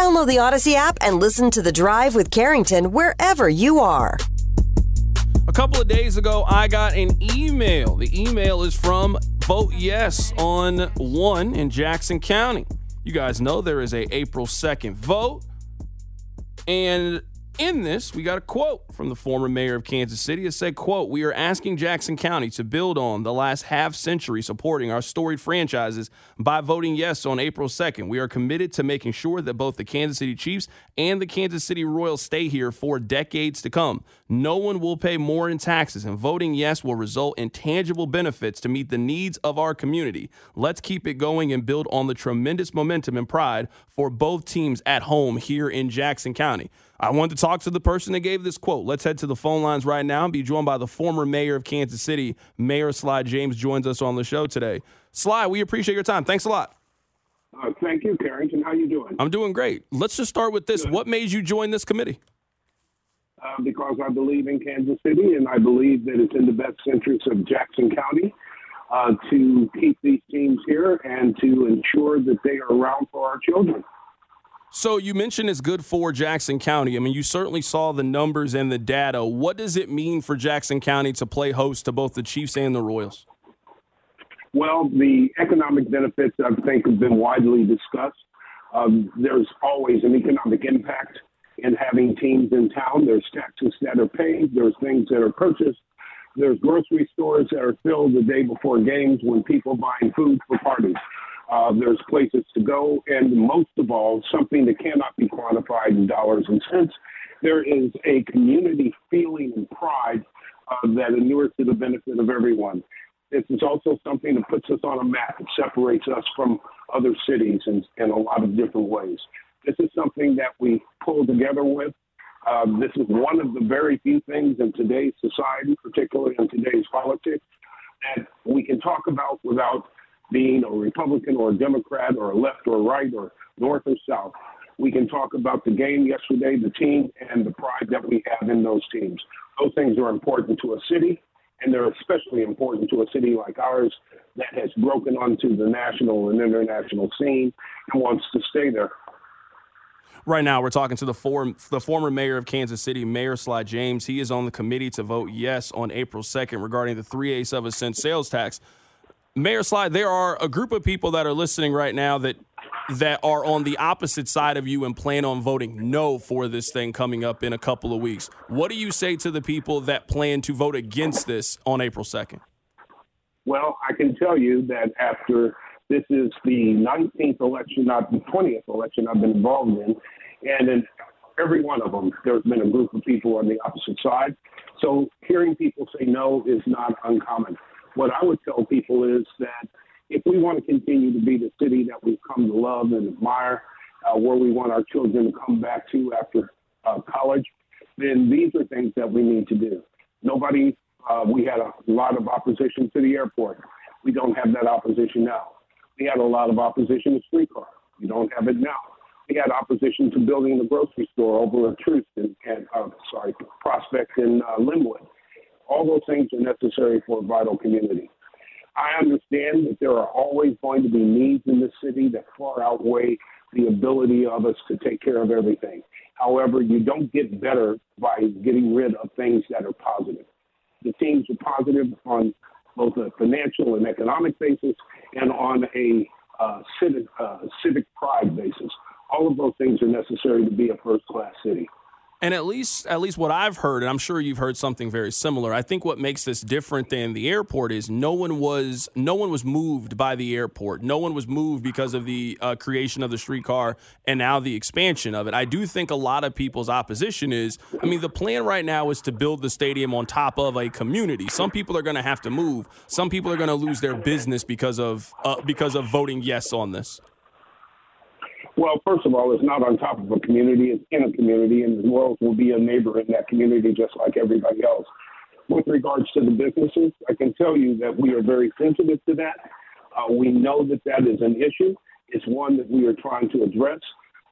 Download the Odyssey app and listen to The Drive with Carrington wherever you are. A couple of days ago, I got an email. The email is from Vote Yes on 1 in Jackson County. You guys know there is a April 2nd vote. And in this, we got a quote from the former mayor of Kansas City. It said, quote, We are asking Jackson County to build on the last half century supporting our storied franchises by voting yes on April 2nd. We are committed to making sure that both the Kansas City Chiefs and the Kansas City Royals stay here for decades to come. No one will pay more in taxes, and voting yes will result in tangible benefits to meet the needs of our community. Let's keep it going and build on the tremendous momentum and pride for both teams at home here in Jackson County. I wanted to talk to the person that gave this quote. Let's head to the phone lines right now and be joined by the former mayor of Kansas City, Mayor Sly James, joins us on the show today. Sly, we appreciate your time. Thanks a lot. Uh, thank you, Carrington. How you doing? I'm doing great. Let's just start with this. Good. What made you join this committee? Uh, because I believe in Kansas City, and I believe that it's in the best interest of Jackson County uh, to keep these teams here and to ensure that they are around for our children. So you mentioned it's good for Jackson County. I mean, you certainly saw the numbers and the data. What does it mean for Jackson County to play host to both the Chiefs and the Royals? Well, the economic benefits I think have been widely discussed. Um, there's always an economic impact in having teams in town. There's taxes that are paid. There's things that are purchased. There's grocery stores that are filled the day before games when people are buying food for parties. Uh, there's places to go, and most of all, something that cannot be quantified in dollars and cents. There is a community feeling and pride uh, that inures to the benefit of everyone. This is also something that puts us on a map. It separates us from other cities in, in a lot of different ways. This is something that we pull together with. Uh, this is one of the very few things in today's society, particularly in today's politics, that we can talk about without being a Republican or a Democrat or a left or right or north or south. We can talk about the game yesterday, the team, and the pride that we have in those teams. Those things are important to a city, and they're especially important to a city like ours that has broken onto the national and international scene and wants to stay there. Right now, we're talking to the, form, the former mayor of Kansas City, Mayor Sly James. He is on the committee to vote yes on April 2nd regarding the 3 eighths of a cent sales tax. Mayor Sly, there are a group of people that are listening right now that that are on the opposite side of you and plan on voting no for this thing coming up in a couple of weeks. What do you say to the people that plan to vote against this on April 2nd? Well, I can tell you that after this is the 19th election, not the 20th election I've been involved in, and in every one of them, there's been a group of people on the opposite side. So hearing people say no is not uncommon what I would tell people is that if we want to continue to be the city that we've come to love and admire, uh, where we want our children to come back to after uh, college, then these are things that we need to do. Nobody, uh, we had a lot of opposition to the airport. We don't have that opposition now. We had a lot of opposition to streetcar. We don't have it now. We had opposition to building the grocery store over in Troost and, and uh, sorry, Prospect in uh, Linwood. All those things are necessary for a vital community. I understand that there are always going to be needs in this city that far outweigh the ability of us to take care of everything. However, you don't get better by getting rid of things that are positive. The teams are positive on both a financial and economic basis and on a uh, civic, uh, civic pride basis. All of those things are necessary to be a first class city. And at least, at least what I've heard, and I'm sure you've heard something very similar. I think what makes this different than the airport is no one was no one was moved by the airport. No one was moved because of the uh, creation of the streetcar and now the expansion of it. I do think a lot of people's opposition is. I mean, the plan right now is to build the stadium on top of a community. Some people are going to have to move. Some people are going to lose their business because of uh, because of voting yes on this. Well, first of all, it's not on top of a community, it's in a community, and the Royals will be a neighbor in that community just like everybody else. With regards to the businesses, I can tell you that we are very sensitive to that. Uh, we know that that is an issue. It's one that we are trying to address.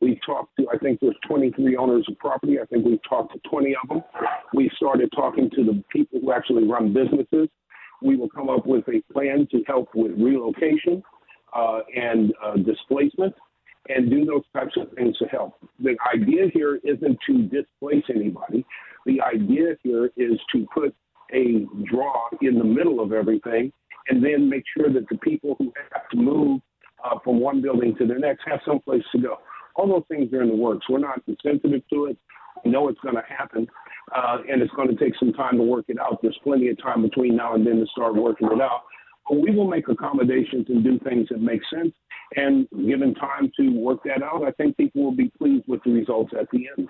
We've talked to, I think there's 23 owners of property. I think we've talked to 20 of them. We started talking to the people who actually run businesses. We will come up with a plan to help with relocation uh, and uh, displacement and do those types of things to help. The idea here isn't to displace anybody. The idea here is to put a draw in the middle of everything and then make sure that the people who have to move uh, from one building to the next have some place to go. All those things are in the works. We're not insensitive to it. We know it's going to happen, uh, and it's going to take some time to work it out. There's plenty of time between now and then to start working it out. But we will make accommodations and do things that make sense and given time to work that out, I think people will be pleased with the results at the end.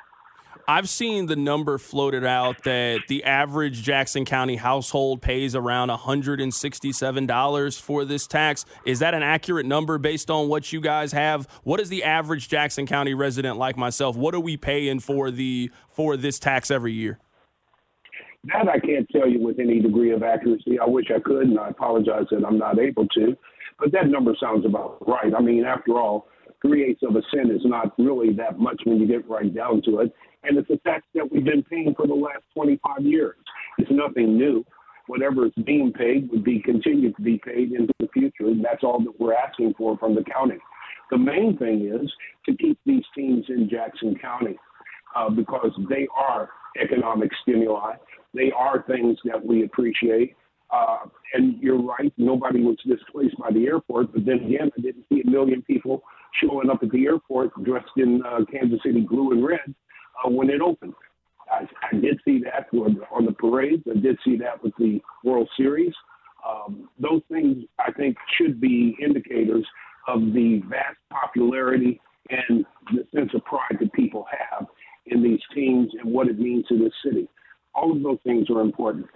I've seen the number floated out that the average Jackson County household pays around $167 for this tax. Is that an accurate number based on what you guys have? What is the average Jackson County resident like myself? What are we paying for the for this tax every year? That I can't tell you with any degree of accuracy. I wish I could, and I apologize that I'm not able to. But that number sounds about right. I mean, after all, three eighths of a cent is not really that much when you get right down to it. And it's a tax that we've been paying for the last 25 years. It's nothing new. Whatever is being paid would be continued to be paid into the future. And that's all that we're asking for from the county. The main thing is to keep these teams in Jackson County uh, because they are economic stimuli. They are things that we appreciate. Uh, and you're right, nobody was displaced by the airport. But then again, I didn't see a million people showing up at the airport dressed in uh, Kansas City blue and red uh, when it opened. I, I did see that on the parades. I did see that with the World Series. Um, those things, I think, should be indicators of the vast popularity and the sense of pride that people have in these teams and what it means to this city. All of those things are important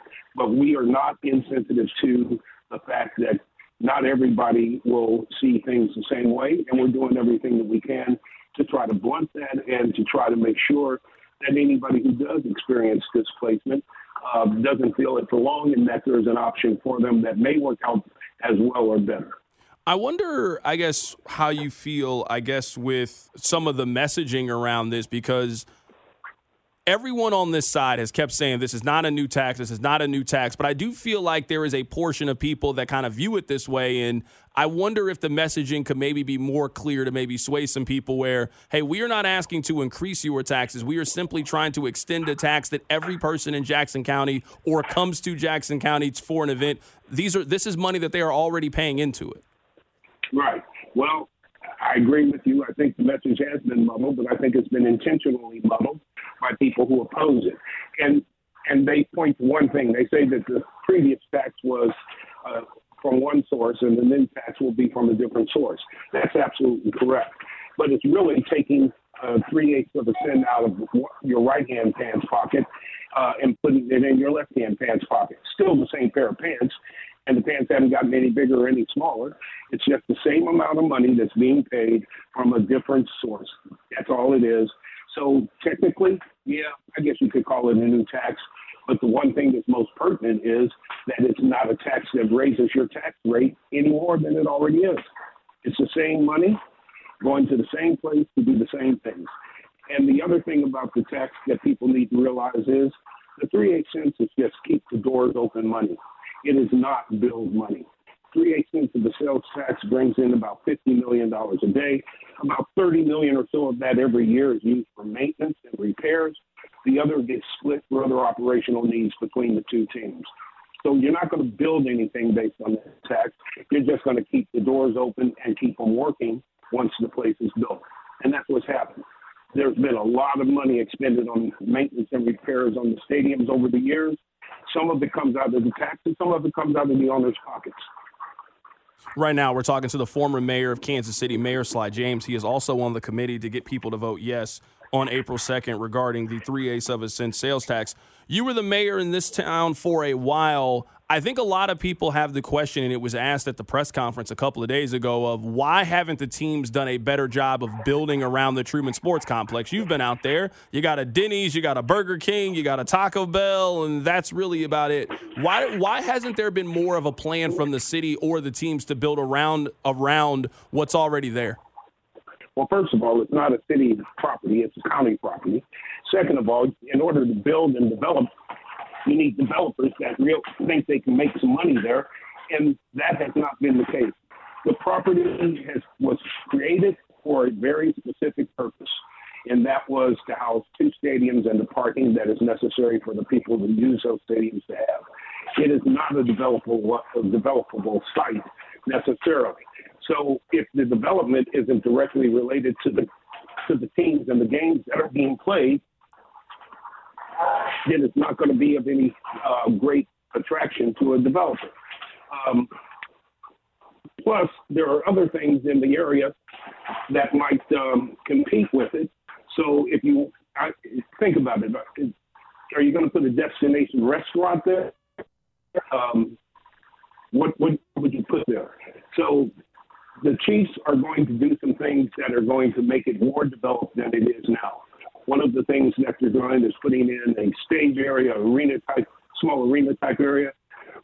not insensitive to the fact that not everybody will see things the same way, and we're doing everything that we can to try to blunt that and to try to make sure that anybody who does experience displacement uh, doesn't feel it for long and that there's an option for them that may work out as well or better. I wonder, I guess, how you feel, I guess, with some of the messaging around this because – everyone on this side has kept saying this is not a new tax, this is not a new tax, but I do feel like there is a portion of people that kind of view it this way. And I wonder if the messaging could maybe be more clear to maybe sway some people where, hey, we are not asking to increase your taxes. We are simply trying to extend a tax that every person in Jackson County or comes to Jackson County for an event. These are this is money that they are already paying into it. Right. Well, I agree with you. I think the message has been muddled, but I think it's been intentionally muddled by people who oppose it. And and they point to one thing. They say that the previous tax was uh, from one source, and the new tax will be from a different source. That's absolutely correct. But it's really taking uh, three eighths of a cent out of your right hand pants pocket uh, and putting it in your left hand pants pocket. Still the same pair of pants, and the pants haven't gotten any bigger or any smaller. It's just the same amount of money that's being paid from a different source. That's all it is. So technically, yeah, I guess you could call it a new tax. But the one thing that's most pertinent is that it's not a tax that raises your tax rate any more than it already is. It's the same money going to the same place to do the same things. And the other thing about the tax that people need to realize is the three eight cents is just keep the doors open money. It is not build money. Three eight cents of the sales tax brings in about fifty million dollars a day. About thirty million or so of that every year is used for maintenance and repairs. The other gets split for other operational needs between the two teams. So you're not going to build anything based on that tax. You're just going to keep the doors open and keep them working once the place is built. And that's what's happened. There's been a lot of money expended on maintenance and repairs on the stadiums over the years. Some of it comes out of the taxes, some of it comes out of the owner's pockets. Right now, we're talking to the former mayor of Kansas City, Mayor Sly James. He is also on the committee to get people to vote yes on April 2nd regarding the three eighths of a cent sales tax. You were the mayor in this town for a while. I think a lot of people have the question, and it was asked at the press conference a couple of days ago, of why haven't the teams done a better job of building around the Truman Sports Complex? You've been out there. You got a Denny's, you got a Burger King, you got a Taco Bell, and that's really about it. Why why hasn't there been more of a plan from the city or the teams to build around around what's already there? Well, first of all, it's not a city property, it's a county property. Second of all, in order to build and develop you need developers that real think they can make some money there, and that has not been the case. The property has was created for a very specific purpose, and that was to house two stadiums and the parking that is necessary for the people who use those stadiums to have. It is not a developable a developable site necessarily. So if the development isn't directly related to the to the teams and the games that are being played, then it's not going to be of any uh, great attraction to a developer. Um, plus, there are other things in the area that might um, compete with it. So if you I, think about it, are you going to put a destination restaurant there? Um, what, what would you put there? So the Chiefs are going to do some things that are going to make it more developed than it is now. One of the things they're doing is putting in a stage area, arena type, small arena type area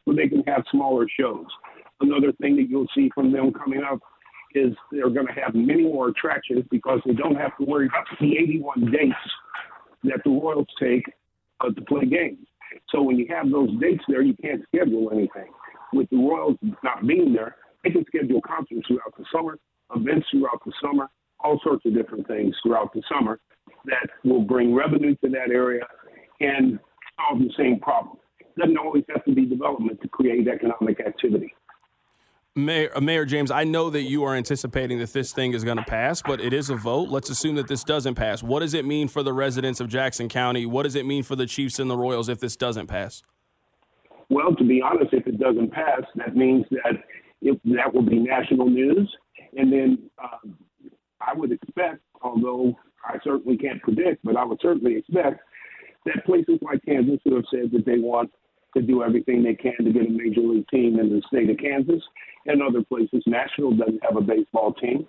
where they can have smaller shows. Another thing that you'll see from them coming up is they're going to have many more attractions because they don't have to worry about the 81 dates that the Royals take uh, to play games. So when you have those dates there, you can't schedule anything. With the Royals not being there, they can schedule concerts throughout the summer, events throughout the summer, all sorts of different things throughout the summer that will bring revenue to that area and solve the same problem. It doesn't always have to be development to create economic activity. Mayor, uh, Mayor, James, I know that you are anticipating that this thing is going to pass, but it is a vote. Let's assume that this doesn't pass. What does it mean for the residents of Jackson County? What does it mean for the Chiefs and the Royals if this doesn't pass? Well, to be honest, if it doesn't pass, that means that it, that will be national news. And then uh, I would expect, although I certainly can't predict, but I would certainly expect that places like Kansas who have said that they want to do everything they can to get a major league team in the state of Kansas and other places, Nashville doesn't have a baseball team,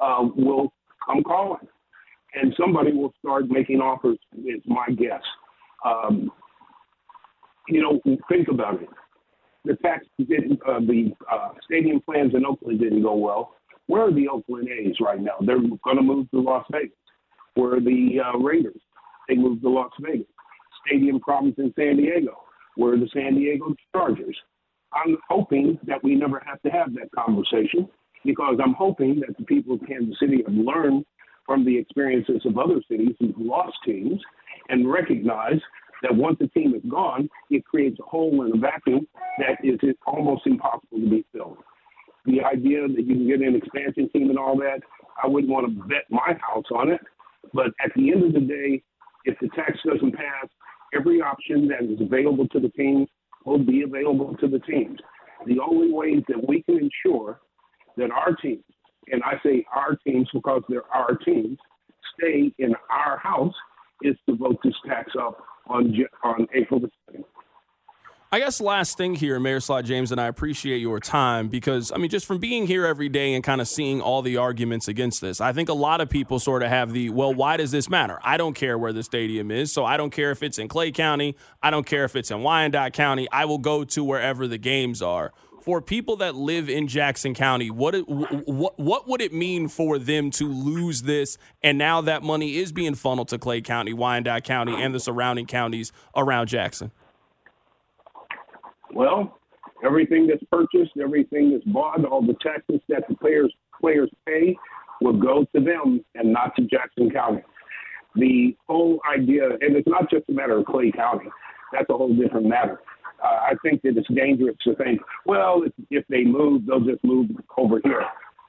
uh, will come calling. And somebody will start making offers, is my guess. Um, you know, think about it. The tax didn't, uh, the uh, stadium plans in Oakland didn't go well. Where are the Oakland A's right now? They're going to move to Las Vegas were the uh, Raiders. They moved to Las Vegas. Stadium problems in San Diego were the San Diego Chargers. I'm hoping that we never have to have that conversation because I'm hoping that the people of Kansas City have learned from the experiences of other cities who've lost teams and recognize that once a team is gone, it creates a hole in a vacuum that is almost impossible to be filled. The idea that you can get an expansion team and all that, I wouldn't want to bet my house on it. But at the end of the day, if the tax doesn't pass, every option that is available to the teams will be available to the teams. The only ways that we can ensure that our teams, and I say our teams because they're our teams, stay in our house is to vote this tax up on on April the 2nd. I guess last thing here, Mayor Sly James, and I appreciate your time because, I mean, just from being here every day and kind of seeing all the arguments against this, I think a lot of people sort of have the, well, why does this matter? I don't care where the stadium is, so I don't care if it's in Clay County. I don't care if it's in Wyandotte County. I will go to wherever the games are. For people that live in Jackson County, what what what would it mean for them to lose this? And now that money is being funneled to Clay County, Wyandotte County, and the surrounding counties around Jackson. Well, everything that's purchased, everything that's bought, all the taxes that the players players pay will go to them and not to Jackson County. The whole idea, and it's not just a matter of Clay County. That's a whole different matter. Uh, I think that it's dangerous to think, well, if, if they move, they'll just move over here.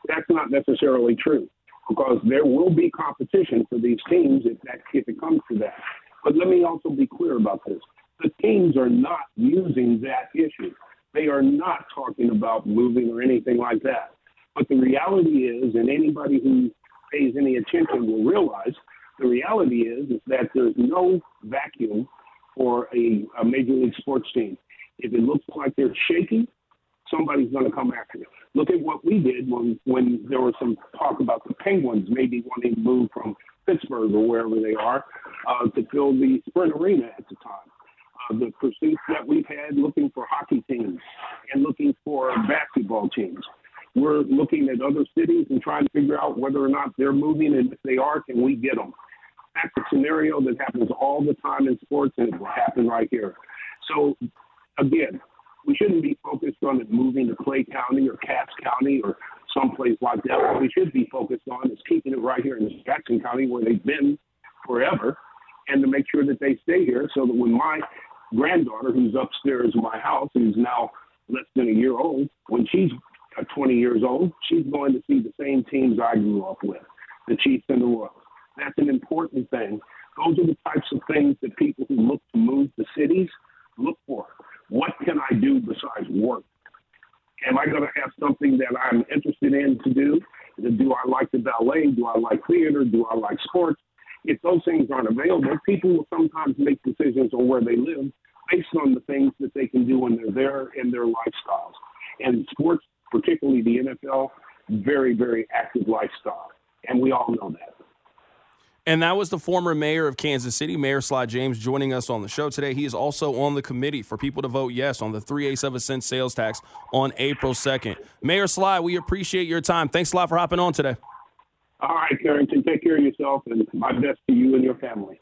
That's not necessarily true because there will be competition for these teams if that if it comes to that. But let me also be clear about this: the teams are not using that issue. They are not talking about moving or anything like that. But the reality is, and anybody who pays any attention will realize, the reality is is that there's no vacuum for a, a major league sports team. If it looks like they're shaky, somebody's going to come after you. Look at what we did when when there was some talk about the Penguins maybe wanting to move from Pittsburgh or wherever they are uh, to fill the Sprint Arena at the time. Uh, the pursuits that we've had looking for hockey teams and looking for basketball teams. We're looking at other cities and trying to figure out whether or not they're moving, and if they are, can we get them? That's a scenario that happens all the time in sports, and it will happen right here. So, again, we shouldn't be focused on it moving to Clay County or Cass County or someplace like that. What we should be focused on is keeping it right here in Jackson County where they've been forever and to make sure that they stay here so that when my granddaughter, who's upstairs in my house, who's now less than a year old, when she's uh, 20 years old, she's going to see the same teams I grew up with, the Chiefs and the Royals. That's an important thing. Those are the types of things that people who look to move to cities look for. What can I do besides work? Am I going to have something that I'm interested in to do? Do I like the ballet? Do I like theater? Do I like sports? If those things aren't available, people will sometimes make decisions on where they live based on the things that they can do when they're there in their lifestyles. And sports, particularly the NFL, very, very active lifestyle. And we all know that. And that was the former mayor of Kansas City, Mayor Sly James, joining us on the show today. He is also on the committee for people to vote yes on the 3 eighths of a cent sales tax on April 2nd. Mayor Sly, we appreciate your time. Thanks a lot for hopping on today. All right, Carrington, take care of yourself and my best to you and your family.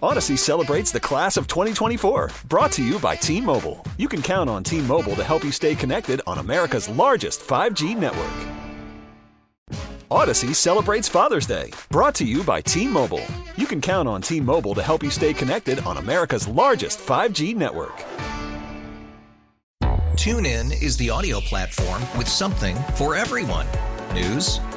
Odyssey celebrates the class of 2024, brought to you by T Mobile. You can count on T Mobile to help you stay connected on America's largest 5G network. Odyssey celebrates Father's Day, brought to you by T Mobile. You can count on T Mobile to help you stay connected on America's largest 5G network. TuneIn is the audio platform with something for everyone. News.